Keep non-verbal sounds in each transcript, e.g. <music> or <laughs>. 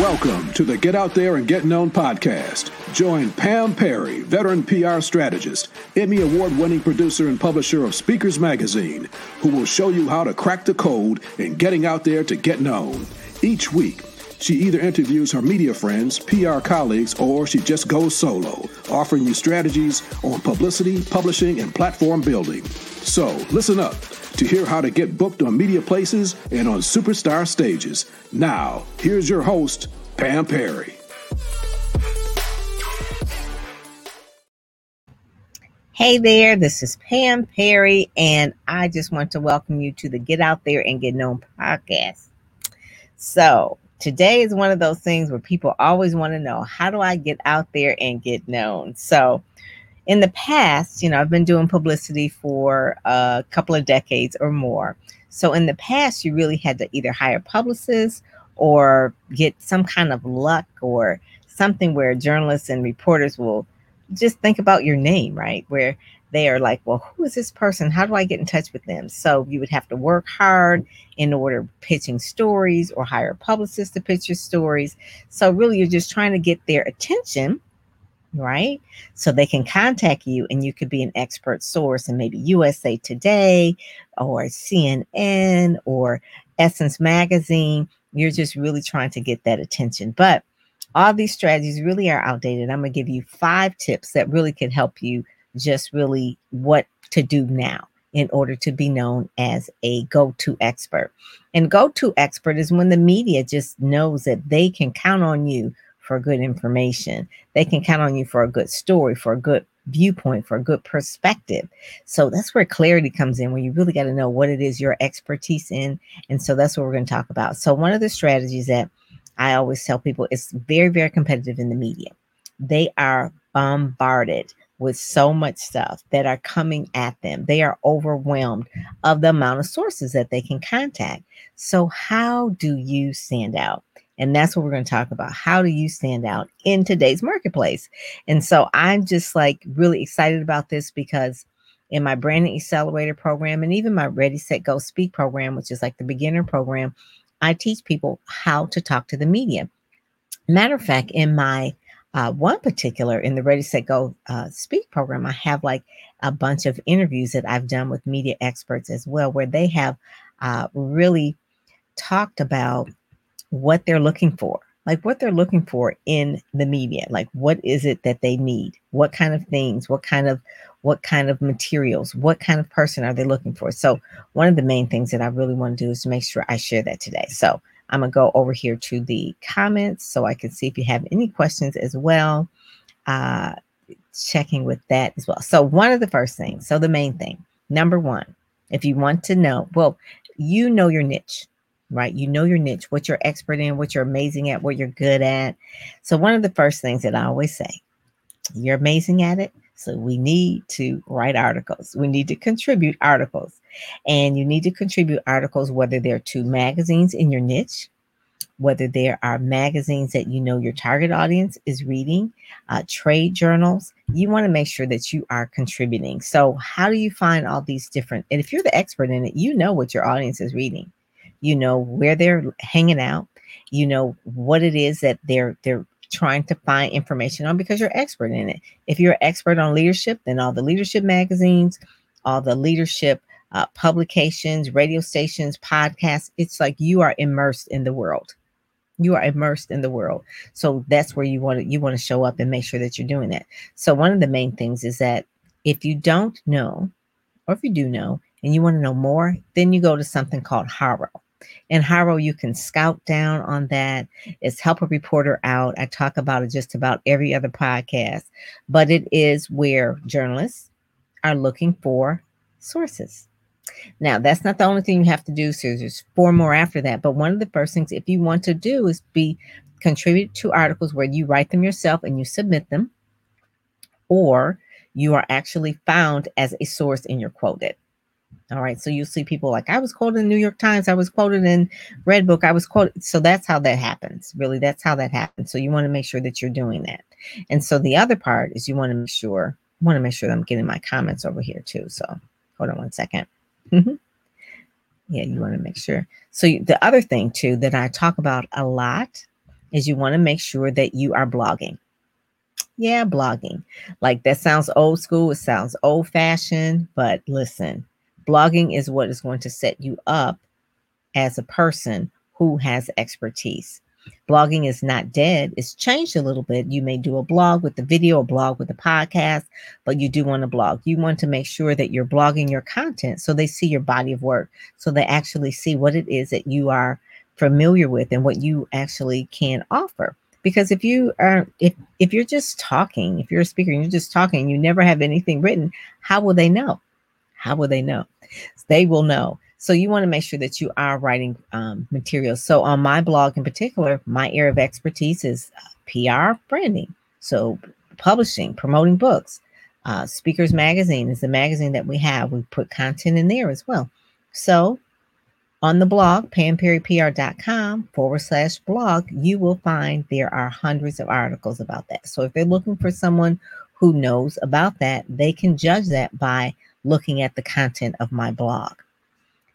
Welcome to the Get Out There and Get Known podcast. Join Pam Perry, veteran PR strategist, Emmy award winning producer and publisher of Speakers Magazine, who will show you how to crack the code in getting out there to get known. Each week, she either interviews her media friends, PR colleagues, or she just goes solo, offering you strategies on publicity, publishing, and platform building. So listen up to hear how to get booked on media places and on superstar stages. Now, here's your host, Pam Perry. Hey there, this is Pam Perry, and I just want to welcome you to the Get Out There and Get Known podcast. So, today is one of those things where people always want to know how do I get out there and get known? So, in the past, you know, I've been doing publicity for a couple of decades or more. So, in the past, you really had to either hire publicists or get some kind of luck or something where journalists and reporters will just think about your name, right? Where they are like, well, who is this person? How do I get in touch with them? So you would have to work hard in order pitching stories or hire a publicist to pitch your stories. So really, you're just trying to get their attention, right? So they can contact you and you could be an expert source and maybe USA Today or CNN or Essence Magazine. You're just really trying to get that attention. But all these strategies really are outdated. I'm going to give you five tips that really could help you just really what to do now in order to be known as a go to expert. And go to expert is when the media just knows that they can count on you for good information. They can count on you for a good story, for a good viewpoint, for a good perspective. So that's where clarity comes in, where you really got to know what it is your expertise in. And so that's what we're going to talk about. So, one of the strategies that I always tell people is very, very competitive in the media. They are bombarded with so much stuff that are coming at them. They are overwhelmed of the amount of sources that they can contact. So, how do you stand out? And that's what we're going to talk about. How do you stand out in today's marketplace? And so, I'm just like really excited about this because in my branding accelerator program and even my ready set go speak program which is like the beginner program i teach people how to talk to the media matter of fact in my uh, one particular in the Ready Set Go uh, Speak program, I have like a bunch of interviews that I've done with media experts as well, where they have uh, really talked about what they're looking for, like what they're looking for in the media, like what is it that they need, what kind of things, what kind of what kind of materials, what kind of person are they looking for. So one of the main things that I really want to do is to make sure I share that today. So I'm going to go over here to the comments so I can see if you have any questions as well. Uh, checking with that as well. So, one of the first things, so the main thing, number one, if you want to know, well, you know your niche, right? You know your niche, what you're expert in, what you're amazing at, what you're good at. So, one of the first things that I always say, you're amazing at it. So, we need to write articles, we need to contribute articles. And you need to contribute articles, whether they're to magazines in your niche, whether there are magazines that you know your target audience is reading, uh, trade journals. You want to make sure that you are contributing. So, how do you find all these different? And if you're the expert in it, you know what your audience is reading. You know where they're hanging out. You know what it is that they're they're trying to find information on because you're expert in it. If you're an expert on leadership, then all the leadership magazines, all the leadership uh, publications, radio stations, podcasts. It's like you are immersed in the world. You are immersed in the world. So that's where you want to you want to show up and make sure that you're doing that. So one of the main things is that if you don't know, or if you do know, and you want to know more, then you go to something called HARO. And HARO, you can scout down on that. It's help a reporter out. I talk about it just about every other podcast, but it is where journalists are looking for sources. Now, that's not the only thing you have to do. So there's four more after that. But one of the first things, if you want to do, is be contribute to articles where you write them yourself and you submit them, or you are actually found as a source and you're quoted. All right. So you see people like I was quoted in New York Times, I was quoted in Redbook, I was quoted. So that's how that happens. Really, that's how that happens. So you want to make sure that you're doing that. And so the other part is you want to make sure, want to make sure that I'm getting my comments over here too. So hold on one second. Mm-hmm. Yeah, you want to make sure. So the other thing too that I talk about a lot is you want to make sure that you are blogging. Yeah, blogging. Like that sounds old school, it sounds old fashioned, but listen, blogging is what is going to set you up as a person who has expertise. Blogging is not dead. It's changed a little bit. You may do a blog with the video, a blog with a podcast, but you do want to blog. You want to make sure that you're blogging your content so they see your body of work, so they actually see what it is that you are familiar with and what you actually can offer. Because if you are if if you're just talking, if you're a speaker and you're just talking, you never have anything written, how will they know? How will they know? <laughs> They will know so you want to make sure that you are writing um, materials. So on my blog in particular, my area of expertise is uh, PR branding. So publishing, promoting books. Uh, Speakers Magazine is the magazine that we have. We put content in there as well. So on the blog, pamperrypr.com forward slash blog, you will find there are hundreds of articles about that. So if they're looking for someone who knows about that, they can judge that by looking at the content of my blog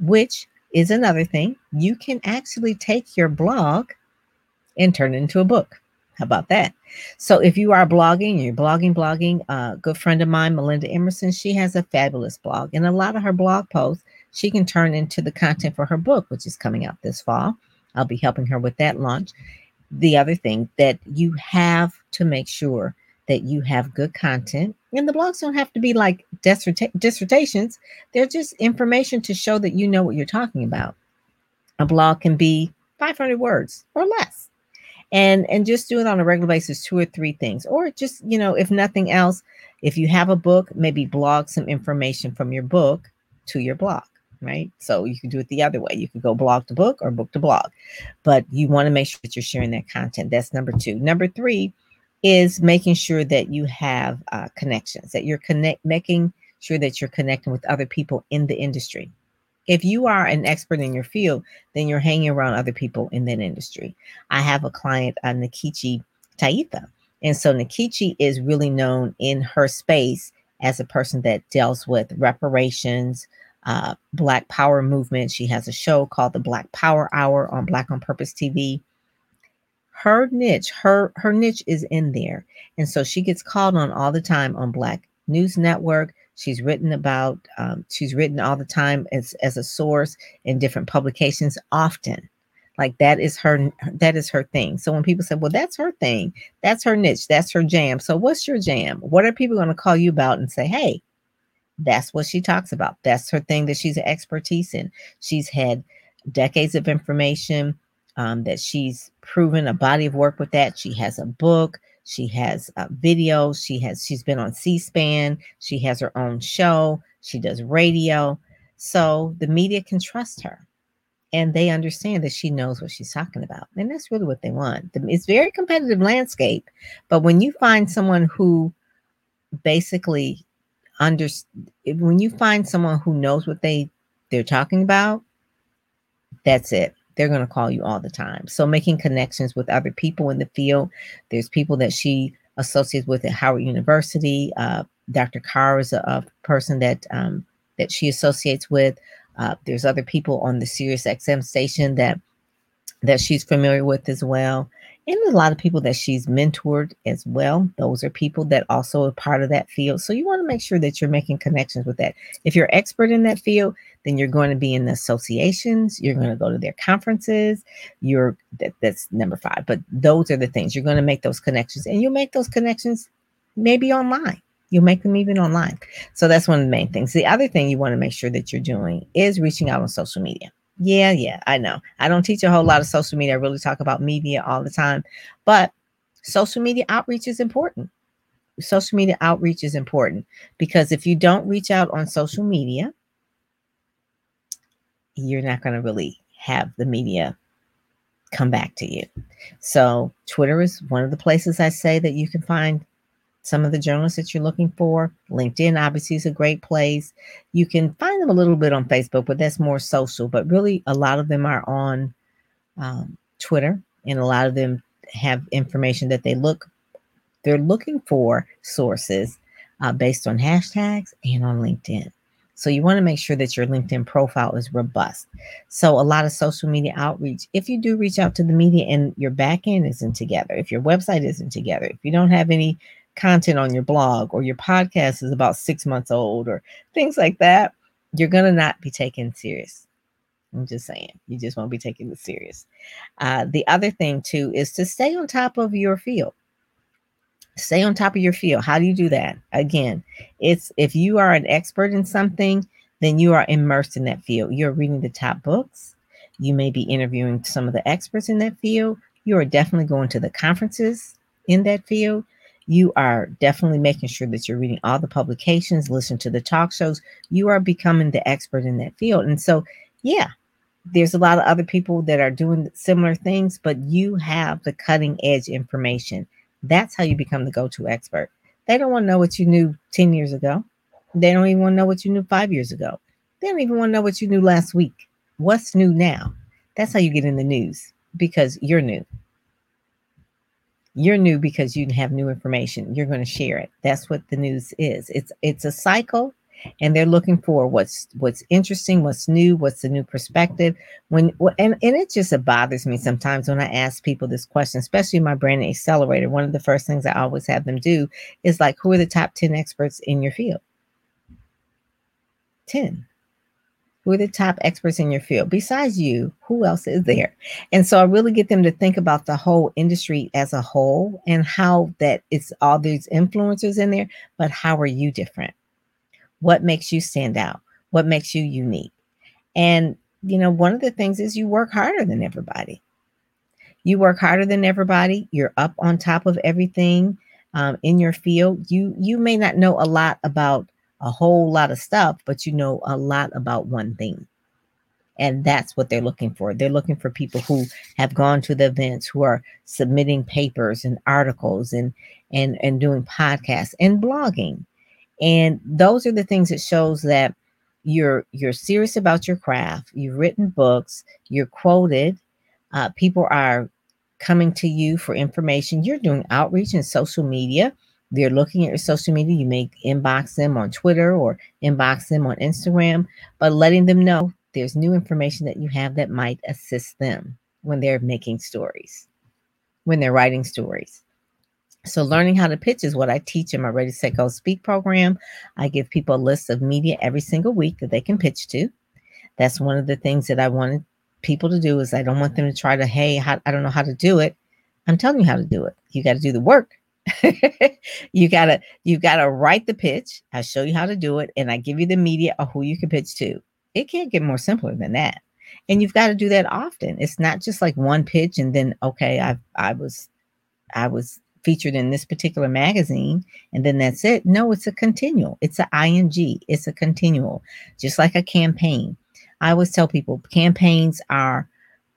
which is another thing. You can actually take your blog and turn it into a book. How about that? So if you are blogging, you're blogging, blogging, a uh, good friend of mine, Melinda Emerson, she has a fabulous blog. And a lot of her blog posts, she can turn into the content for her book, which is coming out this fall. I'll be helping her with that launch. The other thing that you have to make sure that you have good content. And the blogs don't have to be like dissertations, they're just information to show that you know what you're talking about. A blog can be 500 words or less. And and just do it on a regular basis two or three things or just, you know, if nothing else, if you have a book, maybe blog some information from your book to your blog right? So you can do it the other way. You can go blog to book or book to blog, but you want to make sure that you're sharing that content. That's number two. Number three is making sure that you have uh, connections, that you're connect, making sure that you're connecting with other people in the industry. If you are an expert in your field, then you're hanging around other people in that industry. I have a client, uh, Nkechi Taifa. And so Nikichi is really known in her space as a person that deals with reparations, uh, Black Power movement. She has a show called the Black Power Hour on Black on Purpose TV her niche, her her niche is in there. And so she gets called on all the time on Black News Network. She's written about, um, she's written all the time as, as a source in different publications often. Like that is her that is her thing. So when people say, well, that's her thing, that's her niche, that's her jam. So what's your jam? What are people going to call you about and say, hey, that's what she talks about. That's her thing that she's an expertise in. She's had decades of information um, that she's proven a body of work with that. She has a book. She has uh, videos. She has she's been on C-SPAN. She has her own show. She does radio. So the media can trust her, and they understand that she knows what she's talking about, and that's really what they want. It's very competitive landscape, but when you find someone who basically under when you find someone who knows what they they're talking about, that's it they're going to call you all the time. So making connections with other people in the field. There's people that she associates with at Howard University. Uh, Dr. Carr is a, a person that um, that she associates with. Uh, there's other people on the Sirius XM station that that she's familiar with as well. And a lot of people that she's mentored as well. Those are people that also are part of that field. So you want to make sure that you're making connections with that. If you're expert in that field, then you're going to be in the associations. You're going to go to their conferences. You're that, that's number five. But those are the things you're going to make those connections, and you'll make those connections maybe online. You'll make them even online. So that's one of the main things. The other thing you want to make sure that you're doing is reaching out on social media. Yeah, yeah, I know. I don't teach a whole lot of social media. I really talk about media all the time, but social media outreach is important. Social media outreach is important because if you don't reach out on social media, you're not going to really have the media come back to you. So, Twitter is one of the places I say that you can find some of the journalists that you're looking for. LinkedIn obviously is a great place. You can find them a little bit on Facebook, but that's more social. But really, a lot of them are on um, Twitter, and a lot of them have information that they look they're looking for sources uh, based on hashtags and on LinkedIn. So you want to make sure that your LinkedIn profile is robust. So a lot of social media outreach, if you do reach out to the media and your back end isn't together, if your website isn't together, if you don't have any content on your blog or your podcast is about six months old or things like that, you're to not be taken serious. I'm just saying, you just won't be taking it serious. Uh, the other thing, too, is to stay on top of your field. Stay on top of your field. How do you do that? Again, it's if you are an expert in something, then you are immersed in that field. You're reading the top books. You may be interviewing some of the experts in that field. You are definitely going to the conferences in that field. You are definitely making sure that you're reading all the publications, listen to the talk shows. You are becoming the expert in that field. And so, yeah, there's a lot of other people that are doing similar things, but you have the cutting edge information. That's how you become the go to expert. They don't want to know what you knew 10 years ago. They don't even want to know what you knew five years ago. They don't even want to know what you knew last week. What's new now? That's how you get in the news because you're new. You're new because you have new information. You're going to share it. That's what the news is. It's it's a cycle and they're looking for what's what's interesting, what's new, what's the new perspective. When and, and it just bothers me sometimes when I ask people this question, especially my brand accelerator. One of the first things I always have them do is like, who are the top 10 experts in your field? 10 who are the top experts in your field besides you who else is there and so i really get them to think about the whole industry as a whole and how that it's all these influencers in there but how are you different what makes you stand out? What makes you unique? And, you know, one of the things is you work harder than everybody. You work harder than everybody. You're up on top of everything um, in your field. You you may not know a lot about a whole lot of stuff, but you know a lot about one thing. And that's what they're looking for. They're looking for people who have gone to the events, who are submitting papers and articles and and and doing podcasts and blogging. And those are the things that shows that you're you're serious about your craft. You've written books. You're quoted. Uh, people are coming to you for information. You're doing outreach in social media they're looking at your social media you may inbox them on twitter or inbox them on instagram but letting them know there's new information that you have that might assist them when they're making stories when they're writing stories so, learning how to pitch is what I teach in my Ready, Set, Go Speak program. I give people a list of media every single week that they can pitch to. That's one of the things that I wanted people to do is I don't want them to try to, hey, I don't know how to do it. I'm telling you how to do it. You got to do the work. <laughs> you gotta you gotta write the pitch. I show you how to do it, and I give you the media or who you can pitch to. It can't get more simpler than that. And you've got to do that often. It's not just like one pitch and then okay, I I was I was featured in this particular magazine and then that's it. No, it's a continual. It's an ing. It's a continual, just like a campaign. I always tell people campaigns are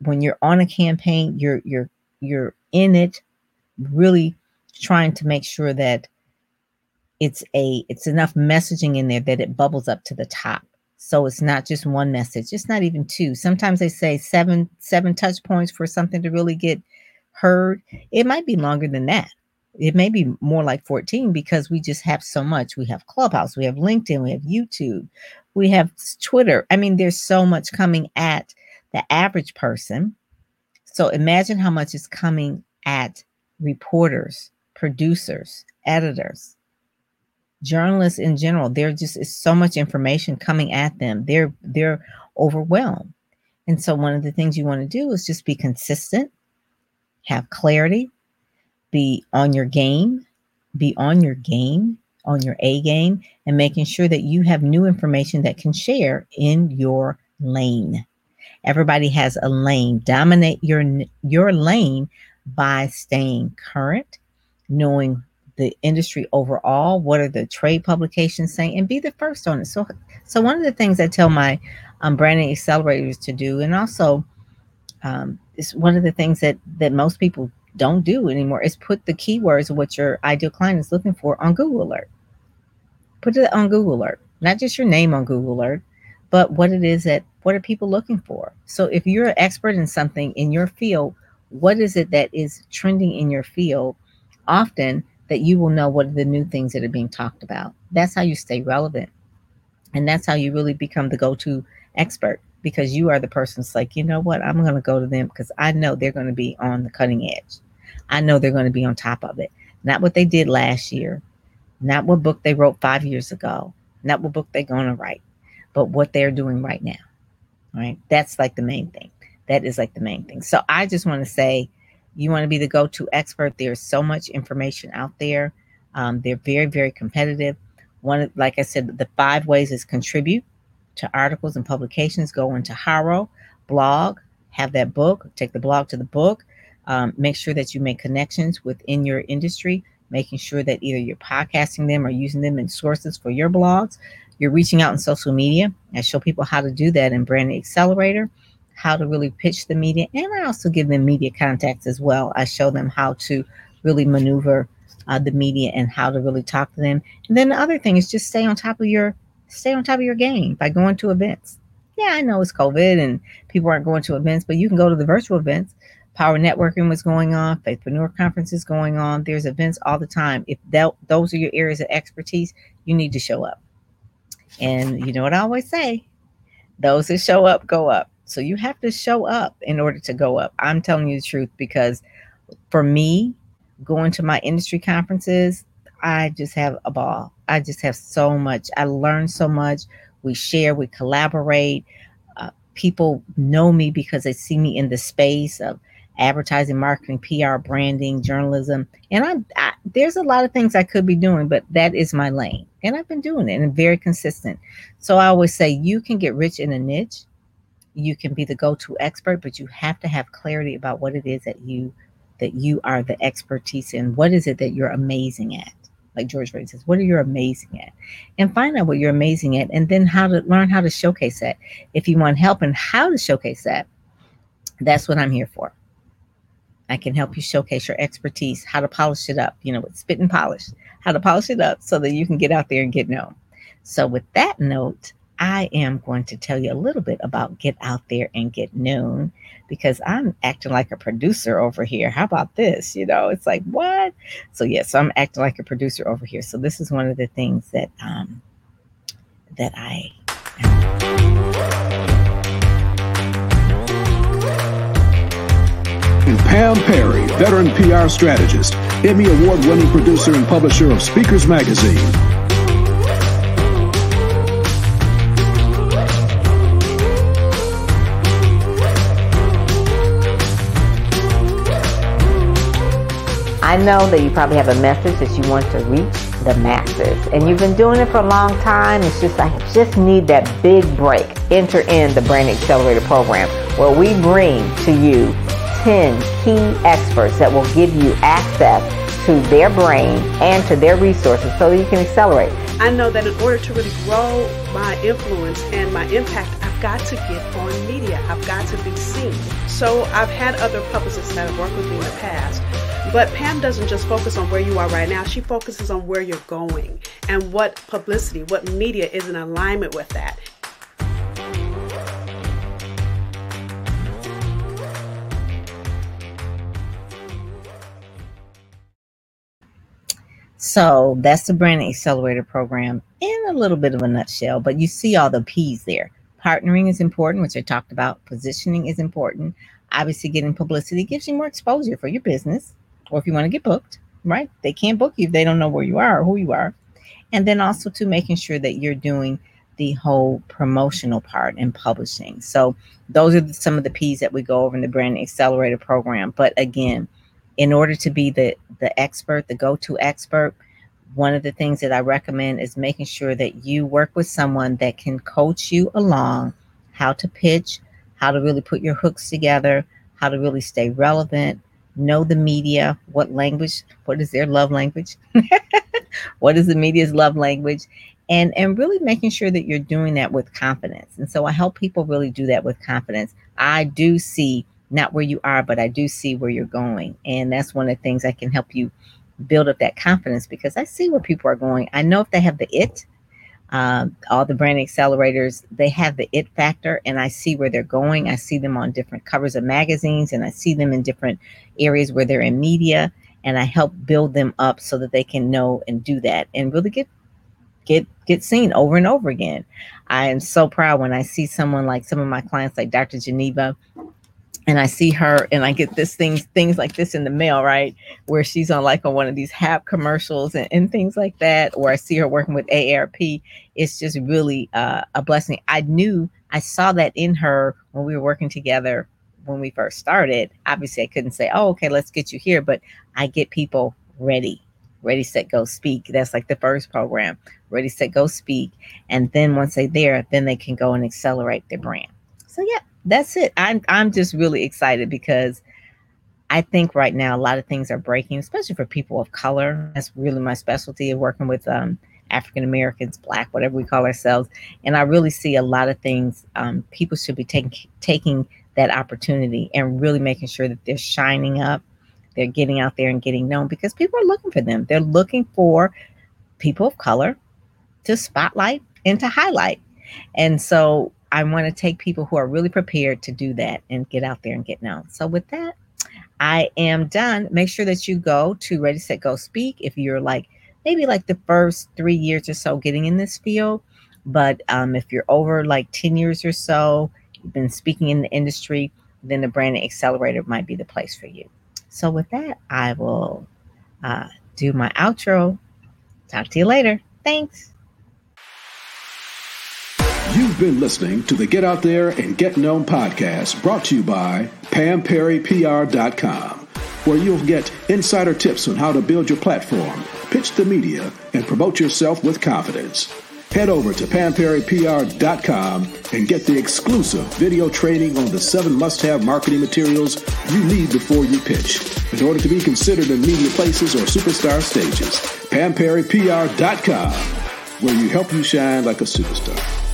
when you're on a campaign, you're you're you're in it really trying to make sure that it's a it's enough messaging in there that it bubbles up to the top so it's not just one message it's not even two sometimes they say seven seven touch points for something to really get heard it might be longer than that it may be more like 14 because we just have so much. We have Clubhouse, we have LinkedIn, we have YouTube, we have Twitter. I mean, there's so much coming at the average person. So imagine how much is coming at reporters, producers, editors, journalists in general. There just is so much information coming at them. They're they're overwhelmed. And so one of the things you want to do is just be consistent, have clarity, be on your game, be on your game, on your A game, and making sure that you have new information that can share in your lane. Everybody has a lane. Dominate your your lane by staying current, knowing the industry overall, what are the trade publications saying, and be the first on it. So, so one of the things I tell my um, branding accelerators to do, and also um, is one of the things that that most people don't do anymore is put the keywords of what your ideal client is looking for on Google Alert. Put it on Google Alert, not just your name on Google Alert, but what it is that what are people looking for. So if you're an expert in something in your field, what is it that is trending in your field? Often that you will know what are the new things that are being talked about. That's how you stay relevant. And that's how you really become the go to expert because you are the person that's like, you know what, I'm going to go to them because I know they're going to be on the cutting edge. I know they're going to be on top of it. Not what they did last year, not what book they wrote five years ago, not what book they're going to write, but what they're doing right now. Right? That's like the main thing. That is like the main thing. So I just want to say, you want to be the go to expert. There's so much information out there. Um, they're very, very competitive. One, like I said, the five ways is contribute to articles and publications. Go into Haro, blog, have that book, take the blog to the book. Um, make sure that you make connections within your industry, making sure that either you're podcasting them or using them in sources for your blogs. You're reaching out in social media. I show people how to do that in Branding Accelerator, how to really pitch the media, and I also give them media contacts as well. I show them how to really maneuver uh, the media and how to really talk to them. And then the other thing is just stay on top of your stay on top of your game by going to events. Yeah, I know it's COVID and people aren't going to events, but you can go to the virtual events. Power networking was going on, Faithpreneur conferences going on. There's events all the time. If that, those are your areas of expertise, you need to show up. And you know what I always say? Those that show up go up. So you have to show up in order to go up. I'm telling you the truth because for me, going to my industry conferences, I just have a ball. I just have so much. I learn so much. We share, we collaborate. Uh, people know me because they see me in the space of advertising, marketing, PR, branding, journalism. And I, I, there's a lot of things I could be doing, but that is my lane. And I've been doing it and very consistent. So I always say you can get rich in a niche. You can be the go-to expert, but you have to have clarity about what it is that you that you are the expertise in. What is it that you're amazing at? like George Brady says, what are you amazing at? And find out what you're amazing at and then how to learn how to showcase that. If you want help in how to showcase that, that's what I'm here for. I can help you showcase your expertise, how to polish it up, you know, with spit and polish, how to polish it up so that you can get out there and get known. So, with that note, I am going to tell you a little bit about Get Out There and Get Known because I'm acting like a producer over here. How about this? You know, it's like, what? So, yes, yeah, so I'm acting like a producer over here. So, this is one of the things that, um, that I. And Pam Perry, veteran PR strategist, Emmy Award winning producer and publisher of Speakers Magazine. I know that you probably have a message that you want to reach the masses. And you've been doing it for a long time. It's just I just need that big break. Enter in the Brand Accelerator program where we bring to you 10 key experts that will give you access to their brain and to their resources so that you can accelerate. I know that in order to really grow my influence and my impact, I've got to get on media. I've got to be seen. So I've had other publicists that have worked with me in the past but Pam doesn't just focus on where you are right now, she focuses on where you're going and what publicity, what media is in alignment with that. So that's the Brand Accelerator program in a little bit of a nutshell, but you see all the P's there. Partnering is important, which I talked about. Positioning is important. Obviously, getting publicity gives you more exposure for your business or if you want to get booked, right? They can't book you if they don't know where you are or who you are. And then also to making sure that you're doing the whole promotional part and publishing. So those are some of the P's that we go over in the Brand Accelerator program. But again, in order to be the the expert, the go-to expert, one of the things that I recommend is making sure that you work with someone that can coach you along how to pitch, how to really put your hooks together, how to really stay relevant, know the media, what language, what is their love language? <laughs> what is the media's love language? And and really making sure that you're doing that with confidence. And so I help people really do that with confidence. I do see not where you are, but I do see where you're going. And that's one of the things I can help you build up that confidence because I see where people are going. I know if they have the it, um, all the brand accelerators, they have the it factor, and I see where they're going. I see them on different covers of magazines, and I see them in different areas where they're in media, and I help build them up so that they can know and do that and really get get get seen over and over again. I am so proud when I see someone like some of my clients, like Dr. Geneva, and I see her and I get this things things like this in the mail, right? Where she's on like on one of these HAP commercials and, and things like that, or I see her working with AARP. It's just really uh, a blessing. I knew I saw that in her when we were working together when we first started. Obviously, I couldn't say, "Oh, okay, let's get you here," but I get people ready, ready, set, go, speak. That's like the first program. Ready, set, go, speak, and then once they're there, then they can go and accelerate their brand. So yeah, that's it. I'm I'm just really excited because I think right now a lot of things are breaking, especially for people of color. That's really my specialty of working with um, African Americans, Black, whatever we call ourselves. And I really see a lot of things um, people should be taking taking that opportunity and really making sure that they're shining up, they're getting out there and getting known because people are looking for them. They're looking for people of color to spotlight and to highlight. And so I want to take people who are really prepared to do that and get out there and get known. So with that, I am done. Make sure that you go to Ready Set Go Speak if you're like maybe like the first three years or so getting in this field. But um, if you're over like 10 years or so, you've been speaking in the industry, then the Branding Accelerator might be the place for you. So with that, I will uh, do my outro. Talk to you later. Thanks. You've been listening to the Get Out There and Get Known podcast brought to you by PamPerryPR.com, where you'll get insider tips on how to build your platform, pitch the media, and promote yourself with confidence. Head over to PamPerryPR.com and get the exclusive video training on the seven must have marketing materials you need before you pitch in order to be considered in media places or superstar stages. PamPerryPR.com, where you help you shine like a superstar.